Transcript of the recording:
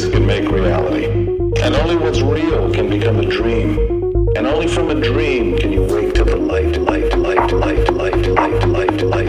ideas can make reality. And only what's real can become a dream. And only from a dream can you wake to the light, light, light, light, light, light, light, light.